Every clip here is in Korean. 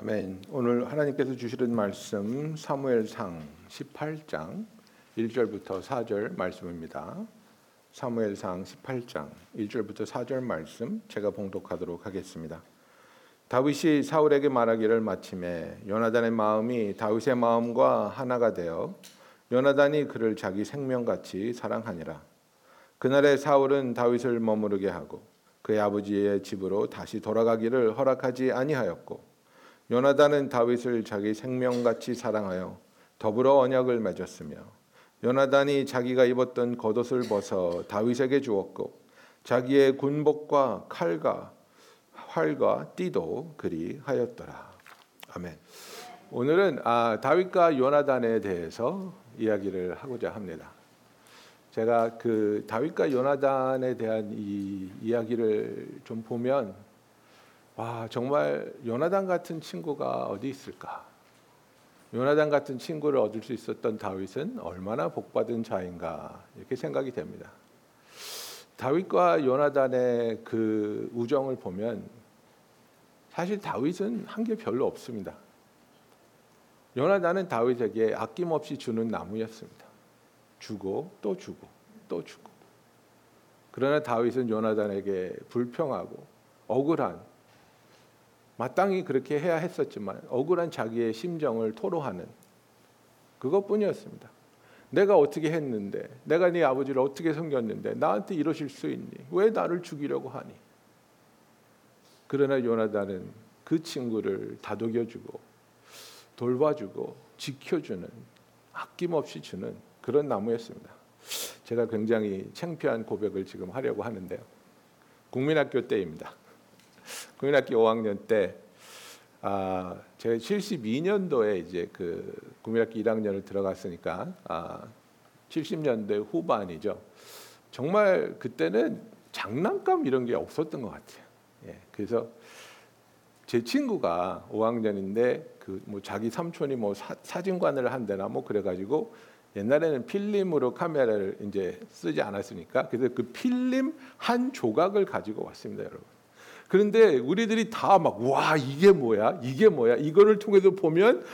아멘. 오늘 하나님께서 주시는 말씀 사무엘상 18장 1절부터 4절 말씀입니다. 사무엘상 18장 1절부터 4절 말씀 제가 봉독하도록 하겠습니다. 다윗이 사울에게 말하기를 마침에 요나단의 마음이 다윗의 마음과 하나가 되어 요나단이 그를 자기 생명같이 사랑하니라. 그날에 사울은 다윗을 머무르게 하고 그의 아버지의 집으로 다시 돌아가기를 허락하지 아니하였고 요나단은 다윗을 자기 생명같이 사랑하여 더불어 언약을 맺었으며 요나단이 자기가 입었던 겉옷을 벗어 다윗에게 주었고 자기의 군복과 칼과 활과 띠도 그리 하였더라. 아멘. 오늘은 아, 다윗과 요나단에 대해서 이야기를 하고자 합니다. 제가 그 다윗과 요나단에 대한 이 이야기를 좀 보면 와 정말 요나단 같은 친구가 어디 있을까? 요나단 같은 친구를 얻을 수 있었던 다윗은 얼마나 복받은 자인가 이렇게 생각이 됩니다. 다윗과 요나단의 그 우정을 보면 사실 다윗은 한 게 별로 없습니다. 요나단은 다윗에게 아낌없이 주는 나무였습니다. 주고 또 주고 또 주고. 그러나 다윗은 요나단에게 불평하고 억울한 마땅히 그렇게 해야 했었지만 억울한 자기의 심정을 토로하는 그것뿐이었습니다. 내가 어떻게 했는데, 내가 네 아버지를 어떻게 섬겼는데 나한테 이러실 수 있니? 왜 나를 죽이려고 하니? 그러나 요나단은 그 친구를 다독여주고 돌봐주고 지켜주는 아낌없이 주는 그런 나무였습니다. 제가 굉장히 창피한 고백을 지금 하려고 하는데요. 국민학교 때입니다. 국민학교 5학년 때 아, 제가 72년도에 이제 그 국민학교 1학년을 들어갔으니까 아, 70년대 후반이죠. 정말 그때는 장난감 이런 게 없었던 것 같아요. 예, 그래서 제 친구가 5학년인데 그 뭐 자기 삼촌이 뭐 사, 사진관을 한대나 뭐 그래가지고 옛날에는 필름으로 카메라를 이제 쓰지 않았으니까 그래서 그 필름 한 조각을 가지고 왔습니다, 여러분. 그런데 우리들이 다 막 와 이게 뭐야? 이게 뭐야? 이거를 통해서 보면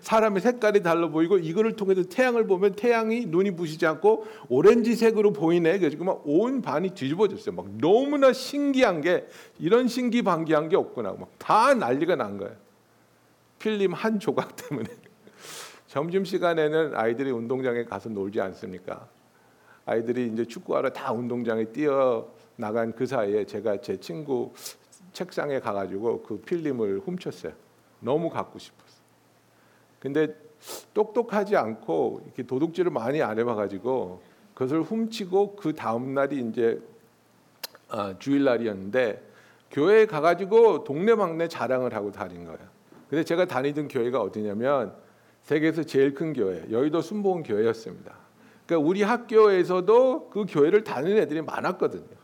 사람의 색깔이 달라 보이고 이거를 통해서 태양을 보면 태양이 눈이 부시지 않고 오렌지색으로 보이네. 그래서 막온 반이 뒤집어졌어요. 막 너무나 신기한 게 이런 신기반기한 게 없구나. 막 다 난리가 난 거예요. 필름 한 조각 때문에. 점심 시간에는 아이들이 운동장에 가서 놀지 않습니까? 아이들이 이제 축구하러 다 운동장에 뛰어 나간 그 사이에 제가 제 친구 책상에 가가지고 그 필름을 훔쳤어요. 너무 갖고 싶었어. 근데 똑똑하지 않고 이렇게 도둑질을 많이 안 해봐가지고 그것을 훔치고 그 다음 날이 이제 아, 주일날이었는데 교회에 가가지고 동네방네 자랑을 하고 다닌 거예요. 근데 제가 다니던 교회가 어디냐면 세계에서 제일 큰 교회 여의도 순복음 교회였습니다. 그러니까 우리 학교에서도 그 교회를 다니는 애들이 많았거든요.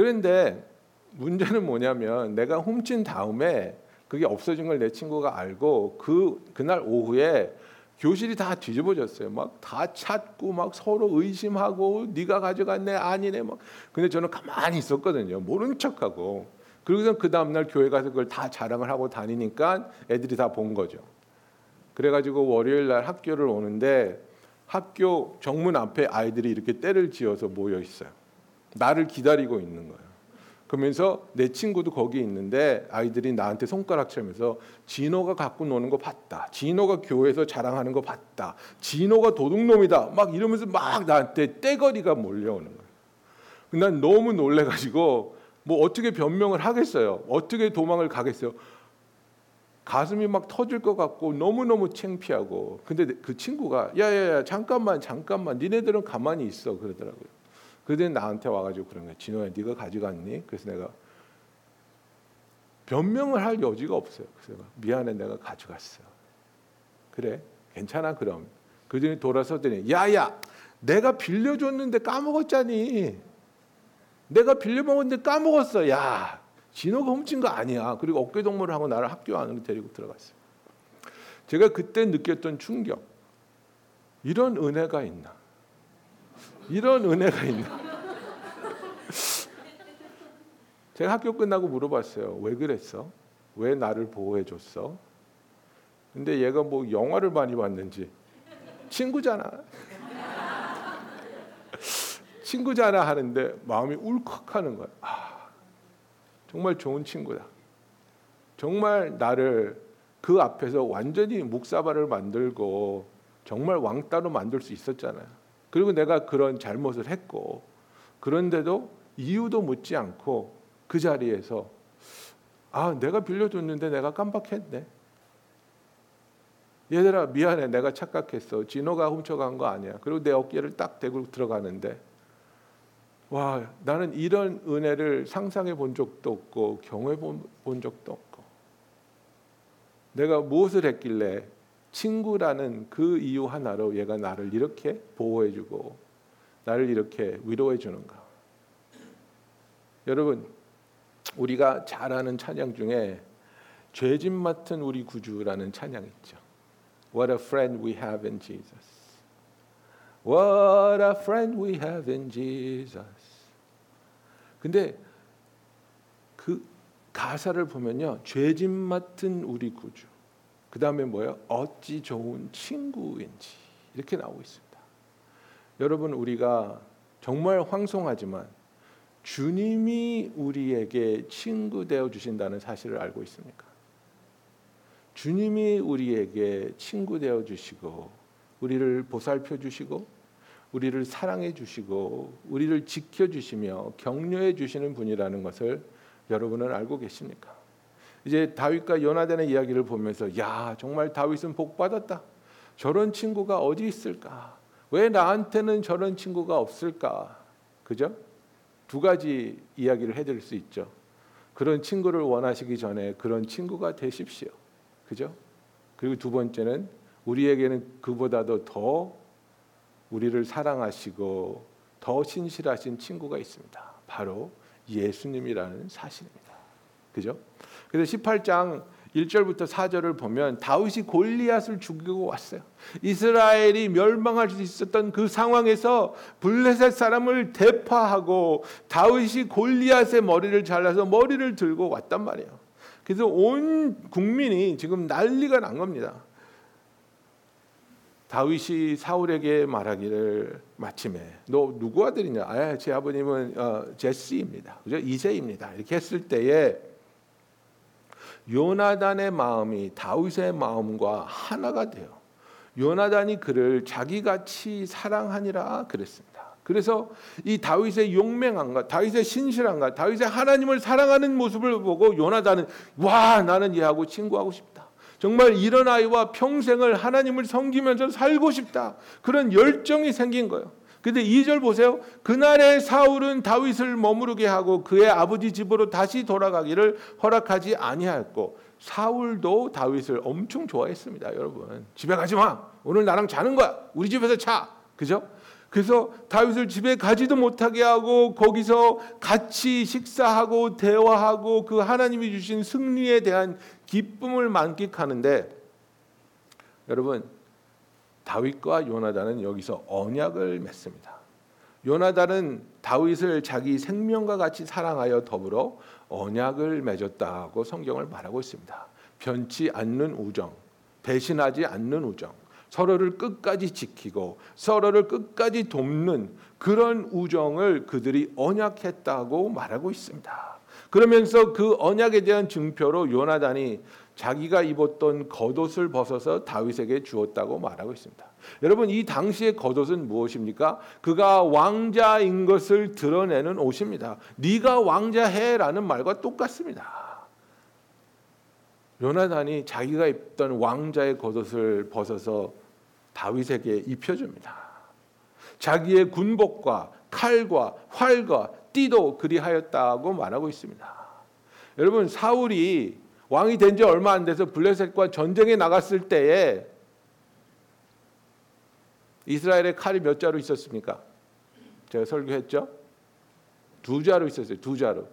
그런데 문제는 뭐냐면 내가 훔친 다음에 그게 없어진 걸 내 친구가 알고 그 그날 오후에 교실이 다 뒤집어졌어요. 막 다 찾고 막 서로 의심하고 네가 가져갔네 아니네 막. 근데 저는 가만히 있었거든요. 모른 척하고. 그리고서 그 다음 날 교회 가서 그걸 다 자랑을 하고 다니니까 애들이 다 본 거죠. 그래가지고 월요일 날 학교를 오는데 학교 정문 앞에 아이들이 이렇게 때를 지어서 모여 있어요. 나를 기다리고 있는 거예요. 그러면서 내 친구도 거기 있는데 아이들이 나한테 손가락 치면서 진호가 갖고 노는 거 봤다. 진호가 교회에서 자랑하는 거 봤다. 진호가 도둑놈이다. 막 이러면서 막 나한테 떼거리가 몰려오는 거예요. 난 너무 놀래가지고 뭐 어떻게 변명을 하겠어요. 어떻게 도망을 가겠어요. 가슴이 막 터질 것 같고 너무너무 창피하고 근데 그 친구가 야야야 잠깐만 잠깐만 니네들은 가만히 있어 그러더라고요. 그들은 나한테 와가지고 그런 거야. 진호야, 네가 가져갔니? 그래서 내가 변명을 할 여지가 없어요. 그래서 미안해, 내가 가져갔어. 그래, 괜찮아 그럼. 그들이 돌아서더니 야야, 내가 빌려줬는데 까먹었잖니. 내가 빌려먹었는데 까먹었어. 야, 진호가 훔친 거 아니야. 그리고 어깨 동무를 하고 나를 학교 안으로 데리고 들어갔어요. 제가 그때 느꼈던 충격. 이런 은혜가 있나? 이런 은혜가 있나? 제가 학교 끝나고 물어봤어요. 왜 그랬어? 왜 나를 보호해 줬어? 근데 얘가 뭐 영화를 많이 봤는지 친구잖아. 친구잖아 하는데 마음이 울컥하는 거야. 아, 정말 좋은 친구다. 정말 나를 그 앞에서 완전히 묵사발을 만들고 정말 왕따로 만들 수 있었잖아요. 그리고 내가 그런 잘못을 했고 그런데도 이유도 묻지 않고 그 자리에서 아 내가 빌려줬는데 내가 깜빡했네. 얘들아 미안해 내가 착각했어. 진호가 훔쳐간 거 아니야. 그리고 내 어깨를 딱 대고 들어가는데 와 나는 이런 은혜를 상상해 본 적도 없고 경험해 본 적도 없고 내가 무엇을 했길래 친구라는 그 이유 하나로 얘가 나를 이렇게 보호해주고 나를 이렇게 위로해주는가? 여러분 우리가 잘 아는 찬양 중에 죄짐 맡은 우리 구주라는 찬양 있죠. What a friend we have in Jesus. What a friend we have in Jesus. 근데 그 가사를 보면요. 죄짐 맡은 우리 구주. 그 다음에 뭐예요? 어찌 좋은 친구인지 이렇게 나오고 있습니다. 여러분 우리가 정말 황송하지만 주님이 우리에게 친구 되어 주신다는 사실을 알고 있습니까? 주님이 우리에게 친구 되어 주시고 우리를 보살펴 주시고 우리를 사랑해 주시고 우리를 지켜 주시며 격려해 주시는 분이라는 것을 여러분은 알고 계십니까? 이제 다윗과 요나단의 이야기를 보면서 야 정말 다윗은 복 받았다. 저런 친구가 어디 있을까? 왜 나한테는 저런 친구가 없을까? 그죠? 두 가지 이야기를 해드릴 수 있죠. 그런 친구를 원하시기 전에 그런 친구가 되십시오. 그죠? 그리고 두 번째는 우리에게는 그보다도 더 우리를 사랑하시고 더 신실하신 친구가 있습니다. 바로 예수님이라는 사실입니다. 그죠? 그래서 18장 1절부터 4절을 보면 다윗이 골리앗을 죽이고 왔어요. 이스라엘이 멸망할 수 있었던 그 상황에서 블레셋 사람을 대파하고 다윗이 골리앗의 머리를 잘라서 머리를 들고 왔단 말이에요. 그래서 온 국민이 지금 난리가 난 겁니다. 다윗이 사울에게 말하기를 마침에 너 누구 아들이냐? 아, 제 아버님은 어, 제시입니다. 그죠? 이세입니다. 이렇게 했을 때에 요나단의 마음이 다윗의 마음과 하나가 돼요. 요나단이 그를 자기같이 사랑하니라 그랬습니다. 그래서 이 다윗의 용맹함과 다윗의 신실함과 다윗의 하나님을 사랑하는 모습을 보고 요나단은 와 나는 얘하고 친구하고 싶다. 정말 이런 아이와 평생을 하나님을 섬기면서 살고 싶다. 그런 열정이 생긴 거예요. 근데 2절 보세요. 그날에 사울은 다윗을 머무르게 하고 그의 아버지 집으로 다시 돌아가기를 허락하지 아니하였고 사울도 다윗을 엄청 좋아했습니다, 여러분. 집에 가지 마. 오늘 나랑 자는 거야. 우리 집에서 자. 그죠? 그래서 다윗을 집에 가지도 못하게 하고 거기서 같이 식사하고 대화하고 그 하나님이 주신 승리에 대한 기쁨을 만끽하는데 여러분 다윗과 요나단은 여기서 언약을 맺습니다. 요나단은 다윗을 자기 생명과 같이 사랑하여 더불어 언약을 맺었다고 성경을 말하고 있습니다. 변치 않는 우정, 배신하지 않는 우정, 서로를 끝까지 지키고 서로를 끝까지 돕는 그런 우정을 그들이 언약했다고 말하고 있습니다. 그러면서 그 언약에 대한 증표로 요나단이 자기가 입었던 겉옷을 벗어서 다윗에게 주었다고 말하고 있습니다. 여러분 이 당시의 겉옷은 무엇입니까? 그가 왕자인 것을 드러내는 옷입니다. 네가 왕자해라는 말과 똑같습니다. 요나단이 자기가 입던 왕자의 겉옷을 벗어서 다윗에게 입혀줍니다. 자기의 군복과 칼과 활과 띠도 그리하였다고 말하고 있습니다. 여러분 사울이 왕이 된 지 얼마 안 돼서 블레셋과 전쟁에 나갔을 때에 이스라엘의 칼이 몇 자루 있었습니까? 제가 설교했죠. 두 자루 있었어요. 두 자루.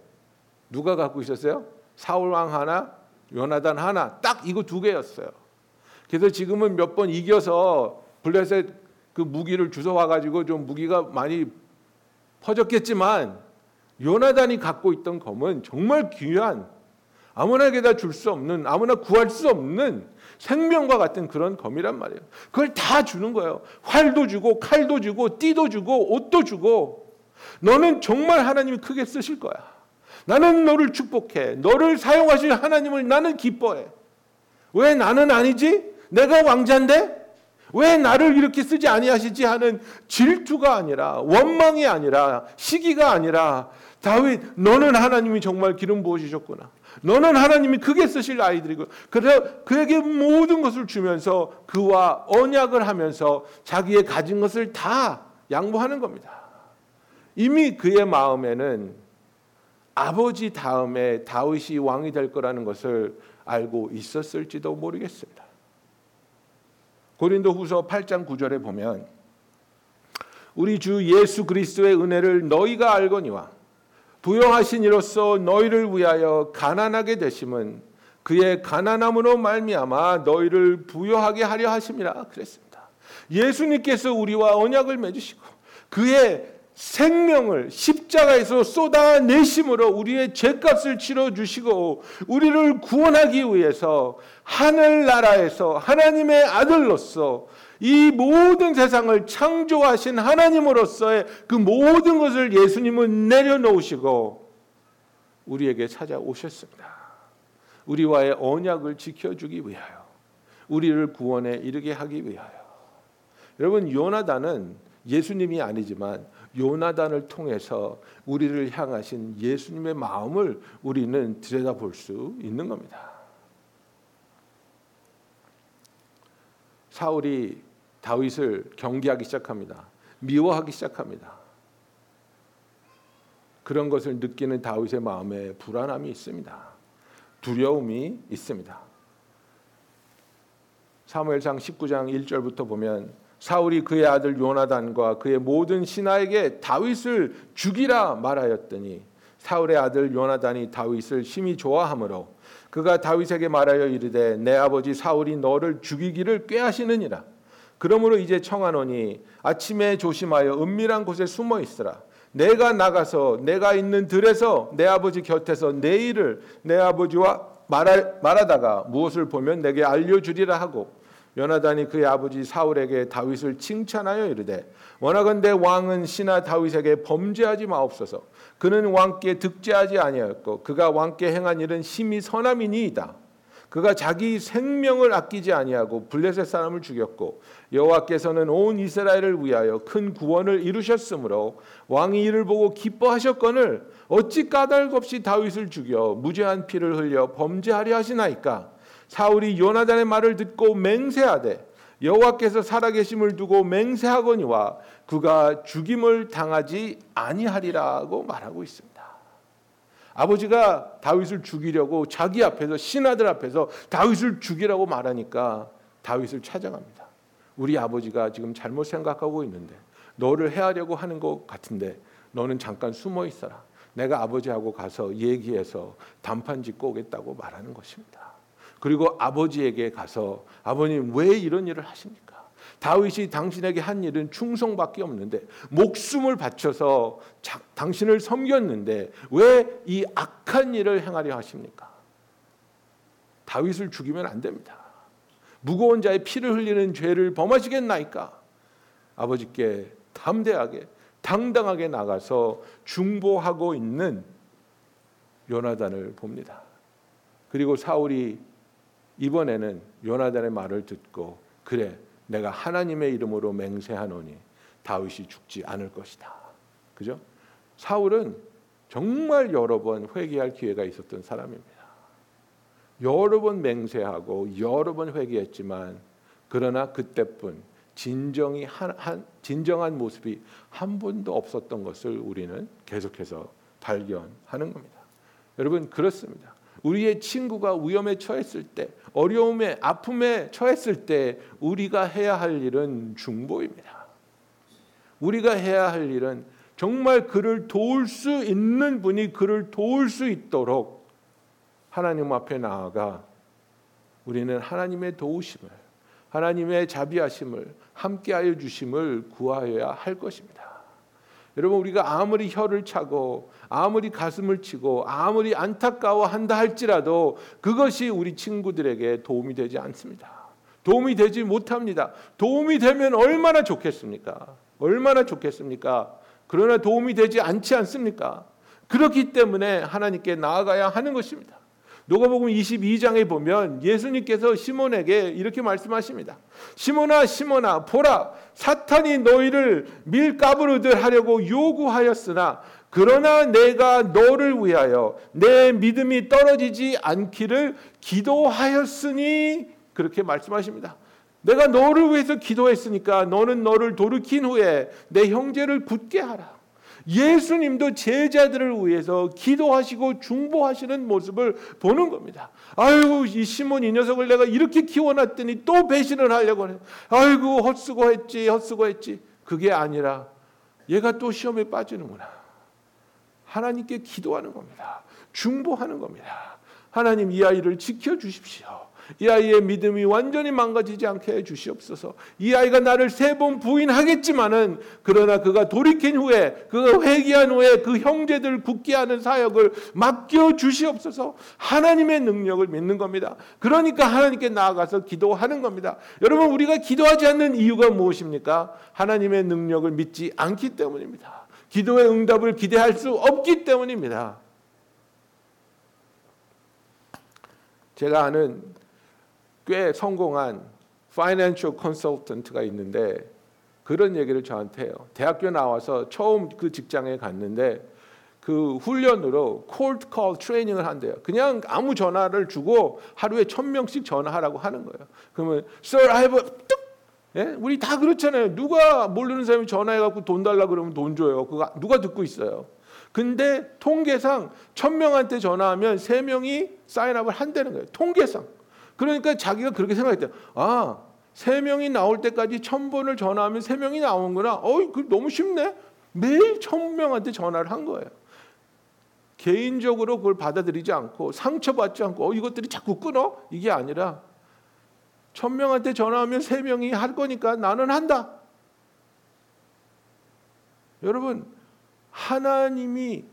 누가 갖고 있었어요? 사울 왕 하나, 요나단 하나. 딱 이거 두 개였어요. 그래서 지금은 몇 번 이겨서 블레셋 그 무기를 주워 와 가지고 좀 무기가 많이 퍼졌겠지만 요나단이 갖고 있던 검은 정말 귀한 아무나에게다 줄 수 없는 아무나 구할 수 없는 생명과 같은 그런 검이란 말이에요. 그걸 다 주는 거예요. 활도 주고 칼도 주고 띠도 주고 옷도 주고 너는 정말 하나님이 크게 쓰실 거야. 나는 너를 축복해. 너를 사용하실 하나님을 나는 기뻐해. 왜 나는 아니지? 내가 왕자인데 왜 나를 이렇게 쓰지 아니하시지 하는 질투가 아니라 원망이 아니라 시기가 아니라 다윗 너는 하나님이 정말 기름 부으시셨구나. 너는 하나님이 크게 쓰실 아이들이고 그래서 그에게 모든 것을 주면서 그와 언약을 하면서 자기의 가진 것을 다 양보하는 겁니다. 이미 그의 마음에는 아버지 다음에 다윗이 왕이 될 거라는 것을 알고 있었을지도 모르겠습니다. 고린도후서 8장 9절에 보면 우리 주 예수 그리스도의 은혜를 너희가 알거니와 부여하신 이로써 너희를 위하여 가난하게 되심은 그의 가난함으로 말미암아 너희를 부여하게 하려 하심이라 그랬습니다. 예수님께서 우리와 언약을 맺으시고 그의 생명을 십자가에서 쏟아내심으로 우리의 죄값을 치러 주시고 우리를 구원하기 위해서 하늘나라에서 하나님의 아들로서 이 모든 세상을 창조하신 하나님으로서의 그 모든 것을 예수님은 내려놓으시고 우리에게 찾아오셨습니다. 우리와의 언약을 지켜주기 위하여 우리를 구원에 이르게 하기 위하여 여러분 요나단은 예수님이 아니지만 요나단을 통해서 우리를 향하신 예수님의 마음을 우리는 들여다볼 수 있는 겁니다. 사울이 다윗을 경계하기 시작합니다. 미워하기 시작합니다. 그런 것을 느끼는 다윗의 마음에 불안함이 있습니다. 두려움이 있습니다. 사무엘상 19장 1절부터 보면 사울이 그의 아들 요나단과 그의 모든 신하에게 다윗을 죽이라 말하였더니 사울의 아들 요나단이 다윗을 심히 좋아하므로 그가 다윗에게 말하여 이르되 내 아버지 사울이 너를 죽이기를 꾀하시느니라 그러므로 이제 청하노니 아침에 조심하여 은밀한 곳에 숨어 있으라. 내가 나가서 내가 있는 들에서 내 아버지 곁에서 내 일을 내 아버지와 말하, 말하다가 무엇을 보면 내게 알려주리라 하고 요나단이 그의 아버지 사울에게 다윗을 칭찬하여 이르되 원하건대 왕은 신하 다윗에게 범죄하지 마옵소서. 그는 왕께 득죄하지 아니하였고 그가 왕께 행한 일은 심히 선함이니이다 그가 자기 생명을 아끼지 아니하고 블레셋 사람을 죽였고 여호와께서는 온 이스라엘을 위하여 큰 구원을 이루셨으므로 왕이 이를 보고 기뻐하셨거늘 어찌 까닭 없이 다윗을 죽여 무죄한 피를 흘려 범죄하려 하시나이까 사울이 요나단의 말을 듣고 맹세하되 여호와께서 살아계심을 두고 맹세하거니와 그가 죽임을 당하지 아니하리라고 말하고 있습니다. 아버지가 다윗을 죽이려고 자기 앞에서 신하들 앞에서 다윗을 죽이라고 말하니까 다윗을 찾아갑니다. 우리 아버지가 지금 잘못 생각하고 있는데 너를 해하려고 하는 것 같은데 너는 잠깐 숨어 있어라. 내가 아버지하고 가서 얘기해서 단판 짓고 오겠다고 말하는 것입니다. 그리고 아버지에게 가서 아버님 왜 이런 일을 하십니까? 다윗이 당신에게 한 일은 충성밖에 없는데 목숨을 바쳐서 자, 당신을 섬겼는데 왜 이 악한 일을 행하려 하십니까? 다윗을 죽이면 안 됩니다. 무거운 자의 피를 흘리는 죄를 범하시겠나이까? 아버지께 담대하게 당당하게 나가서 중보하고 있는 요나단을 봅니다. 그리고 사울이 이번에는 요나단의 말을 듣고 그래 내가 하나님의 이름으로 맹세하노니 다윗이 죽지 않을 것이다. 그죠? 사울은 정말 여러 번 회개할 기회가 있었던 사람입니다. 여러 번 맹세하고 여러 번 회개했지만 그러나 그때뿐 진정이 한, 한 진정한 모습이 한 번도 없었던 것을 우리는 계속해서 발견하는 겁니다. 여러분 그렇습니다. 우리의 친구가 위험에 처했을 때, 어려움에 아픔에 처했을 때 우리가 해야 할 일은 중보입니다. 우리가 해야 할 일은 정말 그를 도울 수 있는 분이 그를 도울 수 있도록 하나님 앞에 나아가 우리는 하나님의 도우심을 하나님의 자비하심을 함께하여 주심을 구하여야 할 것입니다. 여러분 우리가 아무리 혀를 차고 아무리 가슴을 치고 아무리 안타까워한다 할지라도 그것이 우리 친구들에게 도움이 되지 않습니다. 도움이 되지 못합니다. 도움이 되면 얼마나 좋겠습니까? 얼마나 좋겠습니까? 그러나 도움이 되지 않지 않습니까? 그렇기 때문에 하나님께 나아가야 하는 것입니다. 누가복음 22장에 보면 예수님께서 시몬에게 이렇게 말씀하십니다. 시몬아 시몬아 보라 사탄이 너희를 밀가부르듯 하려고 요구하였으나 그러나 내가 너를 위하여 내 믿음이 떨어지지 않기를 기도하였으니 그렇게 말씀하십니다. 내가 너를 위해서 기도했으니까 너는 너를 돌이킨 후에 내 형제를 굳게 하라. 예수님도 제자들을 위해서 기도하시고 중보하시는 모습을 보는 겁니다. 아이고 이 시몬 이 녀석을 내가 이렇게 키워놨더니 또 배신을 하려고 해. 아이고 헛수고했지 헛수고했지. 그게 아니라 얘가 또 시험에 빠지는구나. 하나님께 기도하는 겁니다. 중보하는 겁니다. 하나님 이 아이를 지켜 주십시오. 이 아이의 믿음이 완전히 망가지지 않게 해 주시옵소서. 이 아이가 나를 세 번 부인하겠지만은 그러나 그가 돌이킨 후에 그가 회개한 후에 그 형제들 굳게 하는 사역을 맡겨 주시옵소서. 하나님의 능력을 믿는 겁니다. 그러니까 하나님께 나아가서 기도하는 겁니다. 여러분 우리가 기도하지 않는 이유가 무엇입니까? 하나님의 능력을 믿지 않기 때문입니다. 기도의 응답을 기대할 수 없기 때문입니다. 제가 아는 꽤 성공한 파이낸셜 컨설턴트가 있는데 그런 얘기를 저한테 해요. 대학교 나와서 처음 그 직장에 갔는데 그 훈련으로 콜드 콜 트레이닝을 한대요. 그냥 아무 전화를 주고 하루에 천 명씩 전화하라고 하는 거예요. 그러면 Sir, I have 뚝 예? 우리 다 그렇잖아요. 누가 모르는 사람이 전화해 갖고 돈 달라 그러면 돈 줘요. 그거 누가 듣고 있어요. 근데 통계상 천 명한테 전화하면 세 명이 사인업을 한다는 거예요. 통계상. 그러니까 자기가 그렇게 생각했대요. 아, 세 명이 나올 때까지 천 번을 전화하면 세 명이 나오는구나. 어이, 그 너무 쉽네. 매일 천 명한테 전화를 한 거예요. 개인적으로 그걸 받아들이지 않고 상처받지 않고 어, 이것들이 자꾸 끊어 이게 아니라 천 명한테 전화하면 세 명이 할 거니까 나는 한다. 여러분 하나님이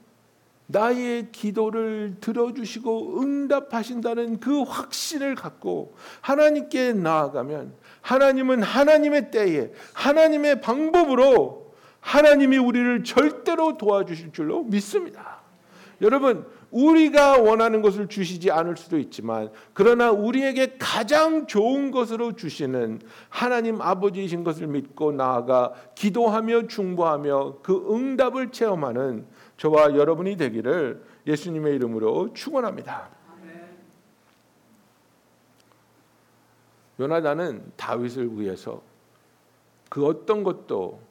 나의 기도를 들어주시고 응답하신다는 그 확신을 갖고 하나님께 나아가면 하나님은 하나님의 때에 하나님의 방법으로 하나님이 우리를 절대로 도와주실 줄로 믿습니다. 여러분, 우리가 원하는 것을 주시지 않을 수도 있지만 그러나 우리에게 가장 좋은 것으로 주시는 하나님 아버지이신 것을 믿고 나아가 기도하며 중보하며 그 응답을 체험하는 저와 여러분이 되기를 예수님의 이름으로 축원합니다. 요나단은 다윗을 위해서 그 어떤 것도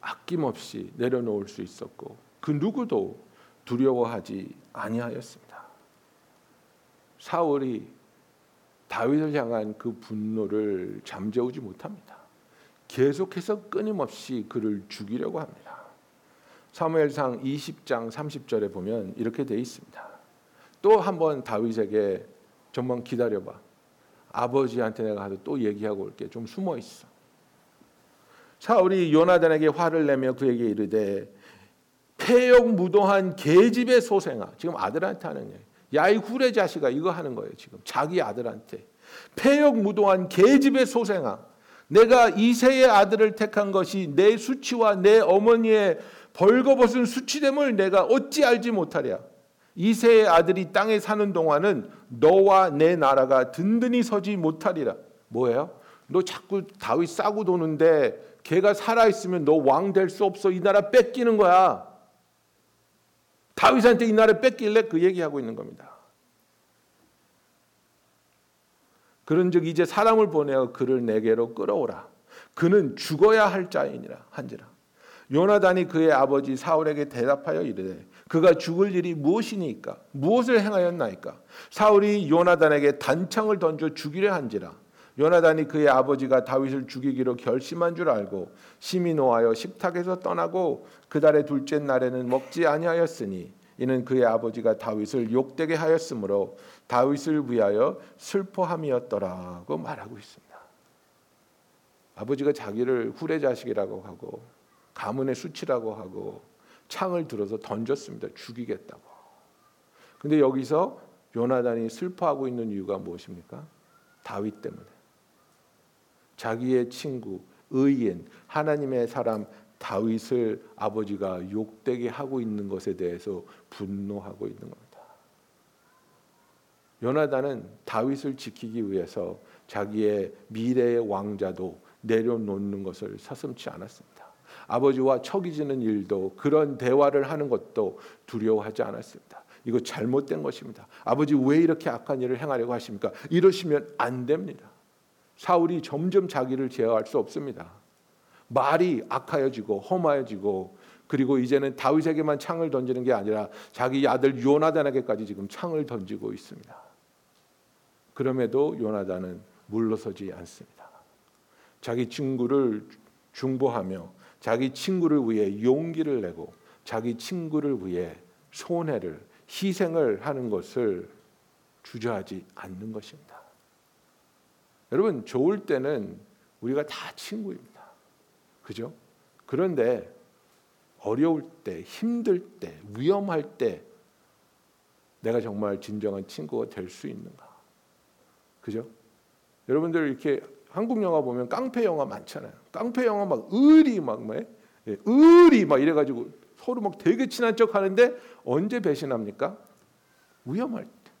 아낌없이 내려놓을 수 있었고 그 누구도 두려워하지 아니하였습니다. 사울이 다윗을 향한 그 분노를 잠재우지 못합니다. 계속해서 끊임없이 그를 죽이려고 합니다. 사무엘상 20장 30절에 보면 이렇게 돼 있습니다. 또 한 번 다윗에게 좀만 기다려봐. 아버지한테 내가 가서 또 얘기하고 올게. 좀 숨어 있어. 사울이 요나단에게 화를 내며 그에게 이르되 폐역 무도한 계집의 소생아. 지금 아들한테 하는 얘기. 야이 후레 자식아 이거 하는 거예요 지금 자기 아들한테 폐역 무도한 계집의 소생아. 내가 이세의 아들을 택한 것이 내 수치와 내 어머니의 벌거벗은 수치됨을 내가 어찌 알지 못하랴. 이세의 아들이 땅에 사는 동안은 너와 내 나라가 든든히 서지 못하리라. 뭐예요? 너 자꾸 다윗 싸고 도는데 걔가 살아 있으면 너 왕 될 수 없어. 이 나라 뺏기는 거야. 다윗한테 이 나라 뺏길래 그 얘기하고 있는 겁니다. 그런즉 이제 사람을 보내어 그를 내게로 끌어오라. 그는 죽어야 할 자이니라 한지라. 요나단이 그의 아버지 사울에게 대답하여 이르되 그가 죽을 일이 무엇이니까? 무엇을 행하였나이까? 사울이 요나단에게 단창을 던져 죽이려 한지라. 요나단이 그의 아버지가 다윗을 죽이기로 결심한 줄 알고 심히 노하여 식탁에서 떠나고 그 달의 둘째 날에는 먹지 아니하였으니 이는 그의 아버지가 다윗을 욕되게 하였으므로 다윗을 위하여 슬퍼함이었더라고 말하고 있습니다. 아버지가 자기를 후레 자식이라고 하고 가문의 수치라고 하고 창을 들어서 던졌습니다. 죽이겠다고. 근데 여기서 요나단이 슬퍼하고 있는 이유가 무엇입니까? 다윗 때문에. 자기의 친구 의인 하나님의 사람 다윗을 아버지가 욕되게 하고 있는 것에 대해서 분노하고 있는 겁니다. 요나단은 다윗을 지키기 위해서 자기의 미래의 왕자도 내려놓는 것을 서슴치 않았습니다. 아버지와 척이 지는 일도 그런 대화를 하는 것도 두려워하지 않았습니다. 이거 잘못된 것입니다. 아버지 왜 이렇게 악한 일을 행하려고 하십니까? 이러시면 안 됩니다. 사울이 점점 자기를 제어할 수 없습니다. 말이 악하여지고 험하여지고 그리고 이제는 다윗에게만 창을 던지는 게 아니라 자기 아들 요나단에게까지 지금 창을 던지고 있습니다. 그럼에도 요나단은 물러서지 않습니다. 자기 친구를 중보하며 자기 친구를 위해 용기를 내고 자기 친구를 위해 손해를 희생을 하는 것을 주저하지 않는 것입니다. 여러분 좋을 때는 우리가 다 친구입니다. 그죠? 그런데 어려울 때, 힘들 때, 위험할 때 내가 정말 진정한 친구가 될 수 있는가? 그죠? 여러분들 이렇게 한국 영화 보면 깡패 영화 많잖아요. 깡패 영화 막 의리 막 뭐, 예, 의리 막 이래가지고 서로 막 되게 친한 척 하는데 언제 배신합니까? 위험할 때,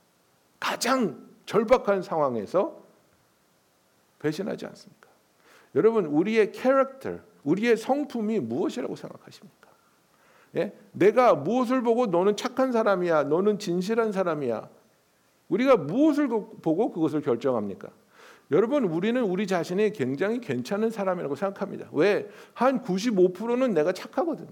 가장 절박한 상황에서 배신하지 않습니까? 여러분 우리의 캐릭터, 우리의 성품이 무엇이라고 생각하십니까? 예? 내가 무엇을 보고 너는 착한 사람이야, 너는 진실한 사람이야. 우리가 무엇을 보고 그것을 결정합니까? 여러분 우리는 우리 자신이 굉장히 괜찮은 사람이라고 생각합니다. 왜? 한 95%는 내가 착하거든요.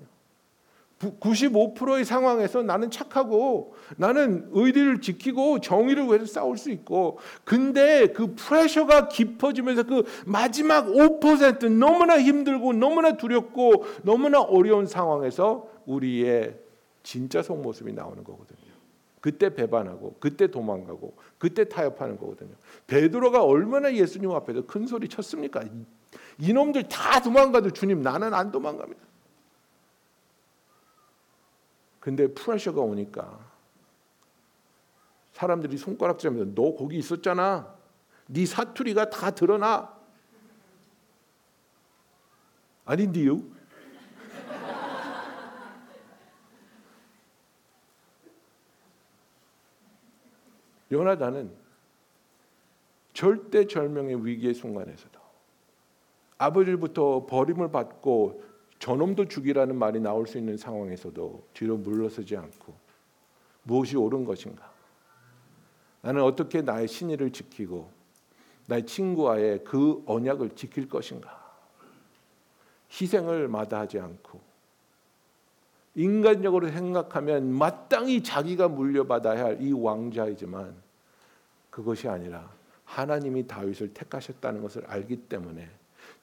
95%의 상황에서 나는 착하고 나는 의리를 지키고 정의를 위해서 싸울 수 있고 근데 그 프레셔가 깊어지면서 그 마지막 5% 너무나 힘들고 너무나 두렵고 너무나 어려운 상황에서 우리의 진짜 속모습이 나오는 거거든요. 그때 배반하고 그때 도망가고 그때 타협하는 거거든요. 베드로가 얼마나 예수님 앞에서 큰 소리 쳤습니까? 이놈들 다 도망가도 주님 나는 안 도망갑니다. 근데 프레셔가 오니까 사람들이 손가락질하면서 너 거기 있었잖아. 네 사투리가 다 드러나. 아닌데요? 요나단은 절대절명의 위기의 순간에서도 아버지부터 버림을 받고 저놈도 죽이라는 말이 나올 수 있는 상황에서도 뒤로 물러서지 않고 무엇이 옳은 것인가? 나는 어떻게 나의 신의를 지키고 나의 친구와의 그 언약을 지킬 것인가? 희생을 마다하지 않고 인간적으로 생각하면 마땅히 자기가 물려받아야 할 이 왕자이지만 그것이 아니라 하나님이 다윗을 택하셨다는 것을 알기 때문에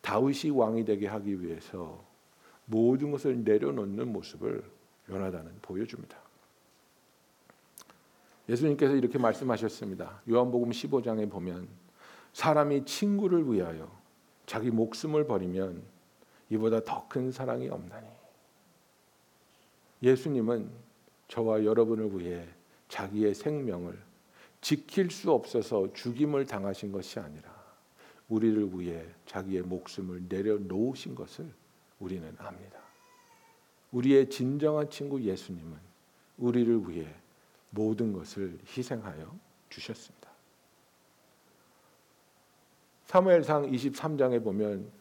다윗이 왕이 되게 하기 위해서 모든 것을 내려놓는 모습을 요나단은 보여줍니다. 예수님께서 이렇게 말씀하셨습니다. 요한복음 15장에 보면 사람이 친구를 위하여 자기 목숨을 버리면 이보다 더 큰 사랑이 없나니. 예수님은 저와 여러분을 위해 자기의 생명을 지킬 수 없어서 죽임을 당하신 것이 아니라 우리를 위해 자기의 목숨을 내려놓으신 것을 우리는 압니다. 우리의 진정한 친구 예수님은 우리를 위해 모든 것을 희생하여 주셨습니다. 사무엘상 23장에 보면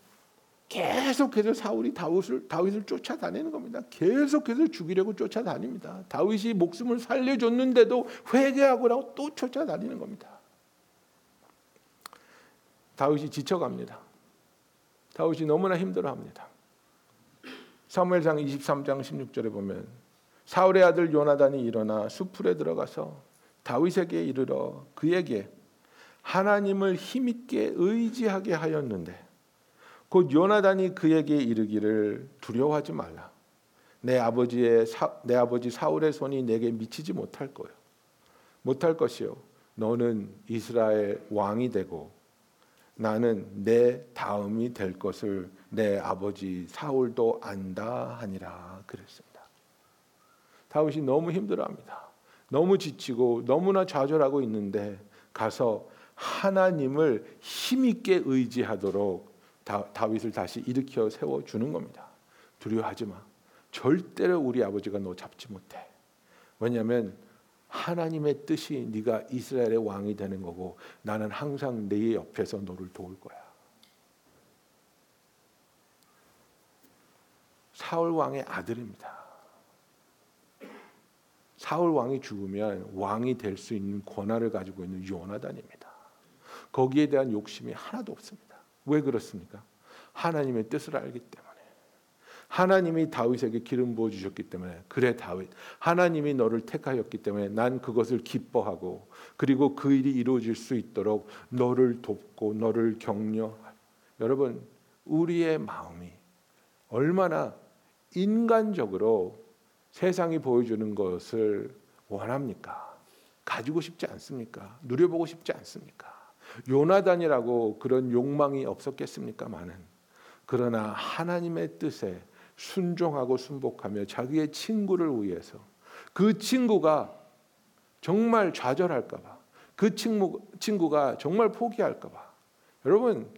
계속해서 사울이 다윗을 다윗을 쫓아다니는 겁니다. 계속해서 죽이려고 쫓아다닙니다. 다윗이 목숨을 살려줬는데도 회개하고 또 쫓아다니는 겁니다. 다윗이 지쳐갑니다. 다윗이 너무나 힘들어합니다. 사무엘상 23장 16절에 보면 사울의 아들 요나단이 일어나 수풀에 들어가서 다윗에게 이르러 그에게 하나님을 힘있게 의지하게 하였는데 곧 요나단이 그에게 이르기를 두려워하지 말라. 내 아버지의 사, 내 아버지 사울의 손이 내게 미치지 못할 거요. 못할 것이요. 너는 이스라엘 왕이 되고 나는 내 다음이 될 것을 내 아버지 사울도 안다 하니라 그랬습니다. 다윗이 너무 힘들어합니다. 너무 지치고 너무나 좌절하고 있는데 가서 하나님을 힘있게 의지하도록 다, 윗을 다시 일으켜 세워 주는 겁니다. 두려워하지 마. 절대로 우리 아버지가 너 잡지 못해. 왜냐하면 하나님의 뜻이 네가 이스라엘의 왕이 되는 거고 나는 항상 네 옆에서 너를 도울 거야. 사울 왕의 아들입니다. 사울 왕이 죽으면 왕이 될 수 있는 권한을 가지고 있는 요나단입니다. 거기에 대한 욕심이 하나도 없습니다. 왜 그렇습니까? 하나님의 뜻을 알기 때문에. 하나님이 다윗에게 기름 부어 주셨기 때문에 그래 다윗 하나님이 너를 택하였기 때문에 난 그것을 기뻐하고 그리고 그 일이 이루어질 수 있도록 너를 돕고 너를 격려 여러분 우리의 마음이 얼마나 인간적으로 세상이 보여주는 것을 원합니까? 가지고 싶지 않습니까? 누려보고 싶지 않습니까? 요나단이라고 그런 욕망이 없었겠습니까? 많은? 그러나 하나님의 뜻에 순종하고 순복하며 자기의 친구를 위해서 그 친구가 정말 좌절할까봐 그 친구, 친구가 정말 포기할까봐. 여러분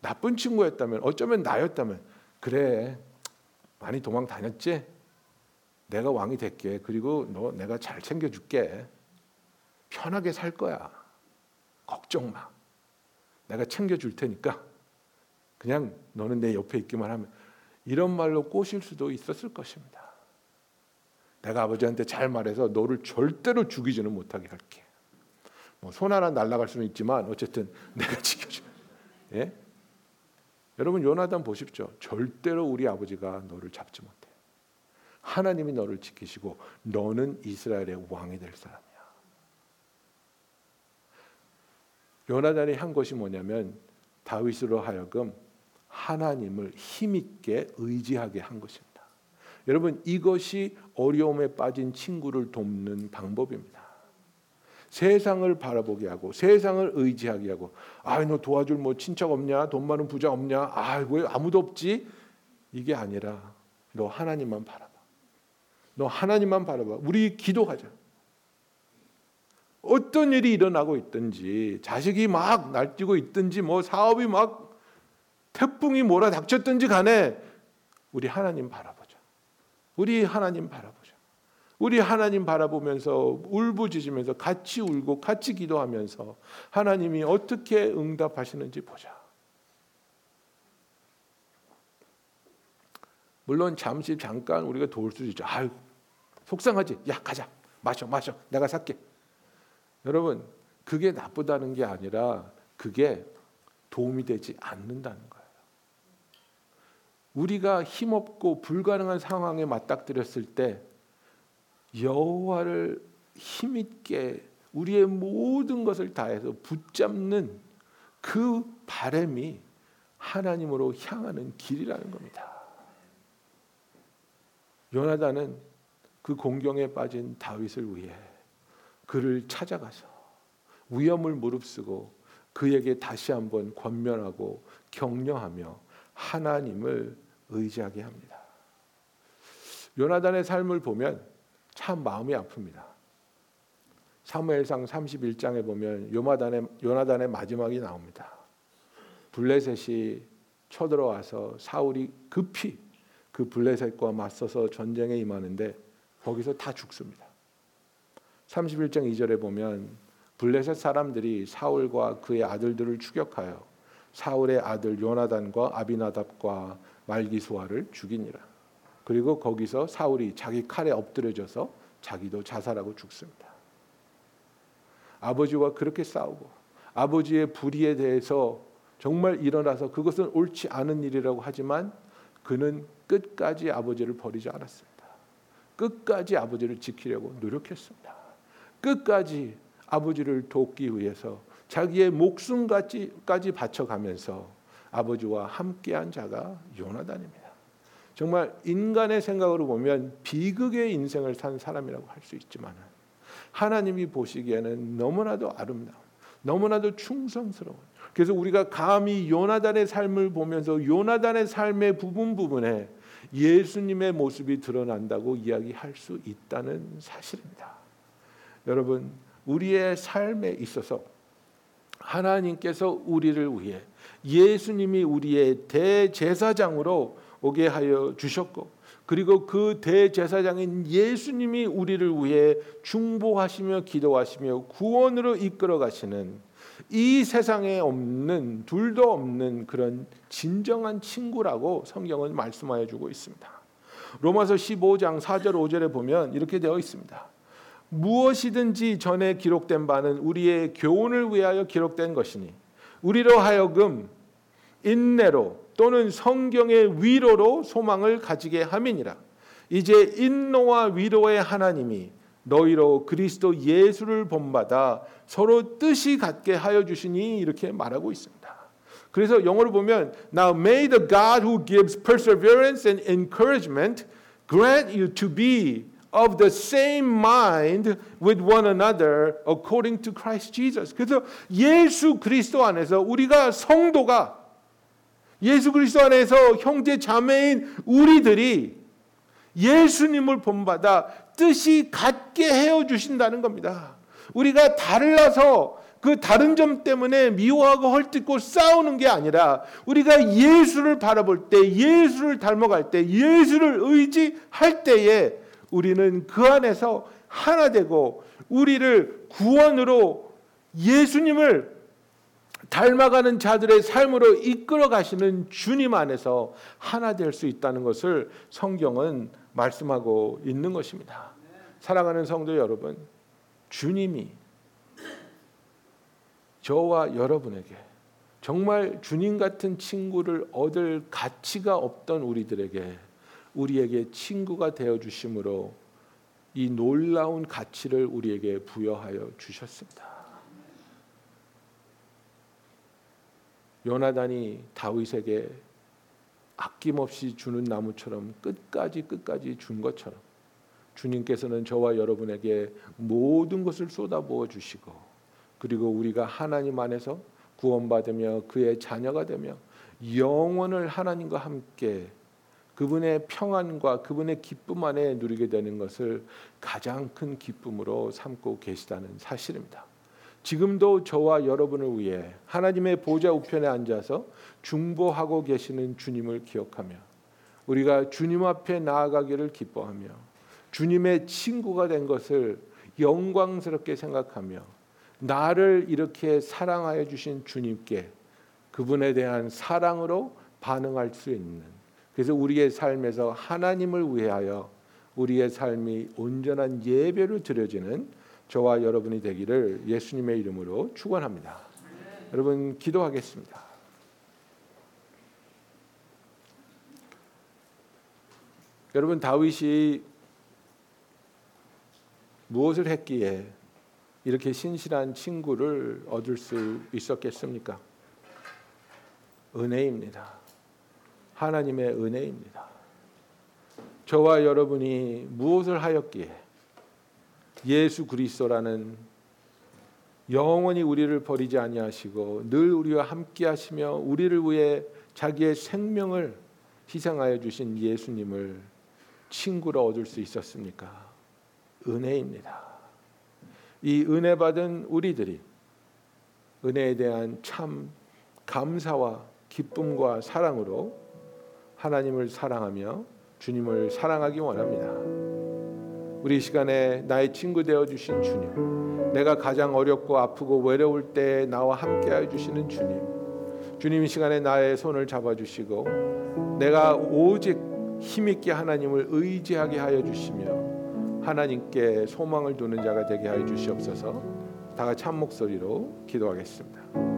나쁜 친구였다면 어쩌면 나였다면 그래 많이 도망 다녔지? 내가 왕이 될게. 그리고 너 내가 잘 챙겨줄게. 편하게 살 거야. 걱정 마 내가 챙겨줄 테니까 그냥 너는 내 옆에 있기만 하면 이런 말로 꼬실 수도 있었을 것입니다. 내가 아버지한테 잘 말해서 너를 절대로 죽이지는 못하게 할게. 뭐 손 하나 날라갈 수는 있지만 어쨌든 내가 지켜줘. 예? 여러분 요나단 보십시오. 절대로 우리 아버지가 너를 잡지 못해. 하나님이 너를 지키시고 너는 이스라엘의 왕이 될 사람이야. 요나단이 한 것이 뭐냐면 다윗으로 하여금 하나님을 힘있게 의지하게 한 것입니다. 여러분 이것이 어려움에 빠진 친구를 돕는 방법입니다. 세상을 바라보게 하고 세상을 의지하게 하고 아너 도와줄 뭐 친척 없냐? 돈 많은 부자 없냐? 아왜 아무도 없지. 이게 아니라 너 하나님만 바라봐. 너 하나님만 바라봐. 우리 기도하자 어떤 일이 일어나고 있든지 자식이 막 날뛰고 있든지 뭐 사업이 막 태풍이 몰아닥쳤든지 간에 우리 하나님 바라보자. 우리 하나님 바라보자. 우리 하나님 바라보면서 울부짖으면서 같이 울고 같이 기도하면서 하나님이 어떻게 응답하시는지 보자. 물론 잠시 잠깐 우리가 도울 수 있죠. 아유 속상하지. 야 가자. 마셔 마셔. 내가 살게. 여러분 그게 나쁘다는 게 아니라 그게 도움이 되지 않는다는 거예요. 우리가 힘없고 불가능한 상황에 맞닥뜨렸을 때 여호와를 힘있게 우리의 모든 것을 다해서 붙잡는 그 바람이 하나님으로 향하는 길이라는 겁니다. 요나단은 그 공경에 빠진 다윗을 위해 그를 찾아가서 위험을 무릅쓰고 그에게 다시 한번 권면하고 격려하며 하나님을 의지하게 합니다. 요나단의 삶을 보면 참 마음이 아픕니다. 사무엘상 31장에 보면 요나단의 요나단의 마지막이 나옵니다. 블레셋이 쳐들어와서 사울이 급히 그 블레셋과 맞서서 전쟁에 임하는데 거기서 다 죽습니다. 31장 2절에 보면 블레셋 사람들이 사울과 그의 아들들을 추격하여 사울의 아들 요나단과 아비나답과 말기수아를 죽이니라. 그리고 거기서 사울이 자기 칼에 엎드려져서 자기도 자살하고 죽습니다. 아버지와 그렇게 싸우고 아버지의 불의에 대해서 정말 일어나서 그것은 옳지 않은 일이라고 하지만 그는 끝까지 아버지를 버리지 않았습니다. 끝까지 아버지를 지키려고 노력했습니다. 끝까지 아버지를 돕기 위해서 자기의 목숨까지 바쳐가면서 아버지와 함께한 자가 요나단입니다. 정말 인간의 생각으로 보면 비극의 인생을 산 사람이라고 할 수 있지만 하나님이 보시기에는 너무나도 아름다운, 너무나도 충성스러운, 그래서 우리가 감히 요나단의 삶을 보면서 요나단의 삶의 부분 부분에 예수님의 모습이 드러난다고 이야기할 수 있다는 사실입니다. 여러분, 우리의 삶에 있어서 하나님께서 우리를 위해 예수님이 우리의 대제사장으로 오게 하여 주셨고 그리고 그 대제사장인 예수님이 우리를 위해 중보하시며 기도하시며 구원으로 이끌어 가시는 이 세상에 없는 둘도 없는 그런 진정한 친구라고 성경은 말씀하여 주고 있습니다. 로마서 15장 4절 5절에 보면 이렇게 되어 있습니다. 무엇이든지 전에 기록된 바는 우리의 교훈을 위하여 기록된 것이니 우리로 하여금 인내로 또는 성경의 위로로 소망을 가지게 함이니라. 이제 인노와 위로의 하나님이 너희로 그리스도 예수를 본받아 서로 뜻이 같게 하여 주시니 이렇게 말하고 있습니다. 그래서 영어로 보면 Now may the God who gives perseverance and encouragement grant you to be of the same mind with one another according to Christ Jesus. 그래서 예수 그리스도 안에서 우리가 성도가 예수 그리스도 안에서 형제 자매인 우리들이 예수님을 본받아 뜻이 같게 헤어 주신다는 겁니다. 우리가 달라서 그 다른 점 때문에 미워하고 헐뜯고 싸우는 게 아니라 우리가 예수를 바라볼 때 예수를 닮아갈 때 예수를 의지할 때에 우리는 그 안에서 하나 되고 우리를 구원으로 예수님을 닮아가는 자들의 삶으로 이끌어 가시는 주님 안에서 하나 될 수 있다는 것을 성경은 말씀하고 있는 것입니다. 사랑하는 성도 여러분, 주님이 저와 여러분에게 정말 주님 같은 친구를 얻을 가치가 없던 우리들에게 우리에게 친구가 되어 주심으로 이 놀라운 가치를 우리에게 부여하여 주셨습니다. 요나단이 다윗에게 아낌없이 주는 나무처럼 끝까지 끝까지 준 것처럼 주님께서는 저와 여러분에게 모든 것을 쏟아부어 주시고 그리고 우리가 하나님 안에서 구원받으며 그의 자녀가 되며 영원을 하나님과 함께 그분의 평안과 그분의 기쁨 안에 누리게 되는 것을 가장 큰 기쁨으로 삼고 계시다는 사실입니다. 지금도 저와 여러분을 위해 하나님의 보좌 우편에 앉아서 중보하고 계시는 주님을 기억하며 우리가 주님 앞에 나아가기를 기뻐하며 주님의 친구가 된 것을 영광스럽게 생각하며 나를 이렇게 사랑하여 주신 주님께 그분에 대한 사랑으로 반응할 수 있는 그래서 우리의 삶에서 하나님을 위하여 우리의 삶이 온전한 예배로 드려지는 저와 여러분이 되기를 예수님의 이름으로 축원합니다. 여러분 기도하겠습니다. 여러분 다윗이 무엇을 했기에 이렇게 신실한 친구를 얻을 수 있었겠습니까? 은혜입니다. 하나님의 은혜입니다. 저와 여러분이 무엇을 하였기에 예수 그리스도라는 영원히 우리를 버리지 아니하시고 늘 우리와 함께 하시며 우리를 위해 자기의 생명을 희생하여 주신 예수님을 친구로 얻을 수 있었습니까? 은혜입니다. 이 은혜 받은 우리들이 은혜에 대한 참 감사와 기쁨과 사랑으로 하나님을 사랑하며 주님을 사랑하기 원합니다. 우리 시간에 나의 친구 되어 주신 주님, 내가 가장 어렵고 아프고 외로울 때 나와 함께해 주시는 주님, 주님 이 시간에 나의 손을 잡아 주시고 내가 오직 힘 있게 하나님을 의지하게 하여 주시며 하나님께 소망을 두는 자가 되게 하여 주시옵소서. 다 같이 한 목소리로 기도하겠습니다.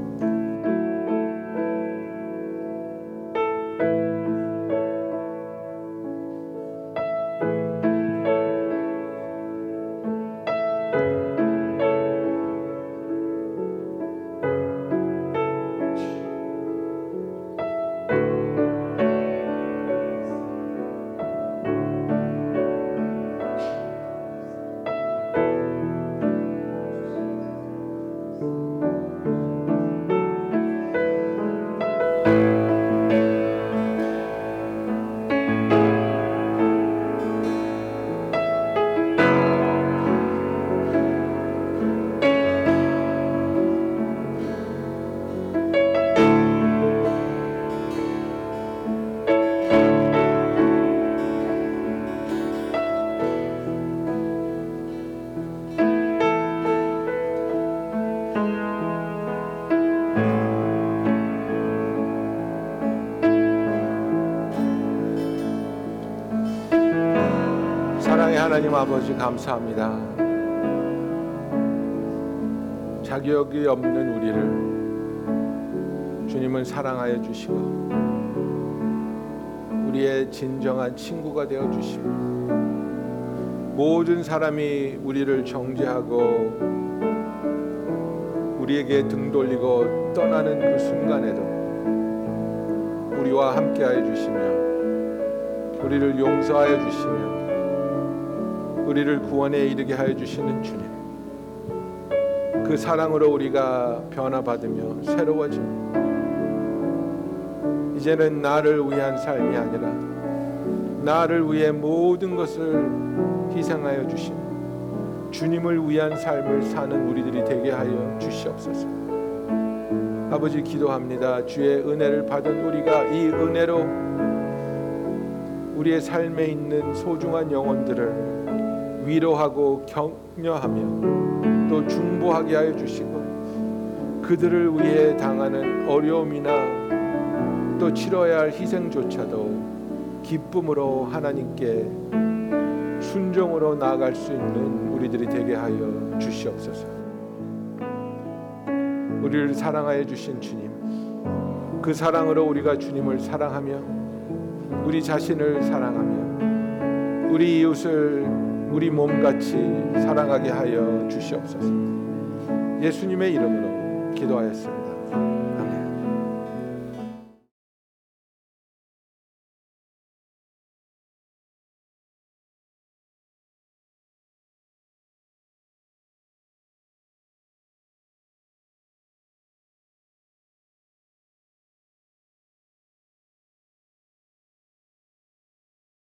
아버지 감사합니다. 자격이 없는 우리를 주님은 사랑하여 주시고 우리의 진정한 친구가 되어 주시고 모든 사람이 우리를 정죄하고 우리에게 등 돌리고 떠나는 그 순간에도 우리와 함께하여 주시며 우리를 용서하여 주시며 우리를 구원에 이르게 하여 주시는 주님 그 사랑으로 우리가 변화받으며 새로워집니다 이제는 나를 위한 삶이 아니라 나를 위해 모든 것을 희생하여 주시며 주님을 위한 삶을 사는 우리들이 되게 하여 주시옵소서. 아버지 기도합니다. 주의 은혜를 받은 우리가 이 은혜로 우리의 삶에 있는 소중한 영혼들을 위로하고 격려하며 또 중보하게 하여 주시고 그들을 위해 당하는 어려움이나 또 치러야 할 희생조차도 기쁨으로 하나님께 순종으로 나아갈 수 있는 우리들이 되게 하여 주시옵소서. 우리를 사랑하여 주신 주님, 그 사랑으로 우리가 주님을 사랑하며 우리 자신을 사랑하며 우리 이웃을 우리 몸같이 사랑하게 하여 주시옵소서. 예수님의 이름으로 기도하였습니다.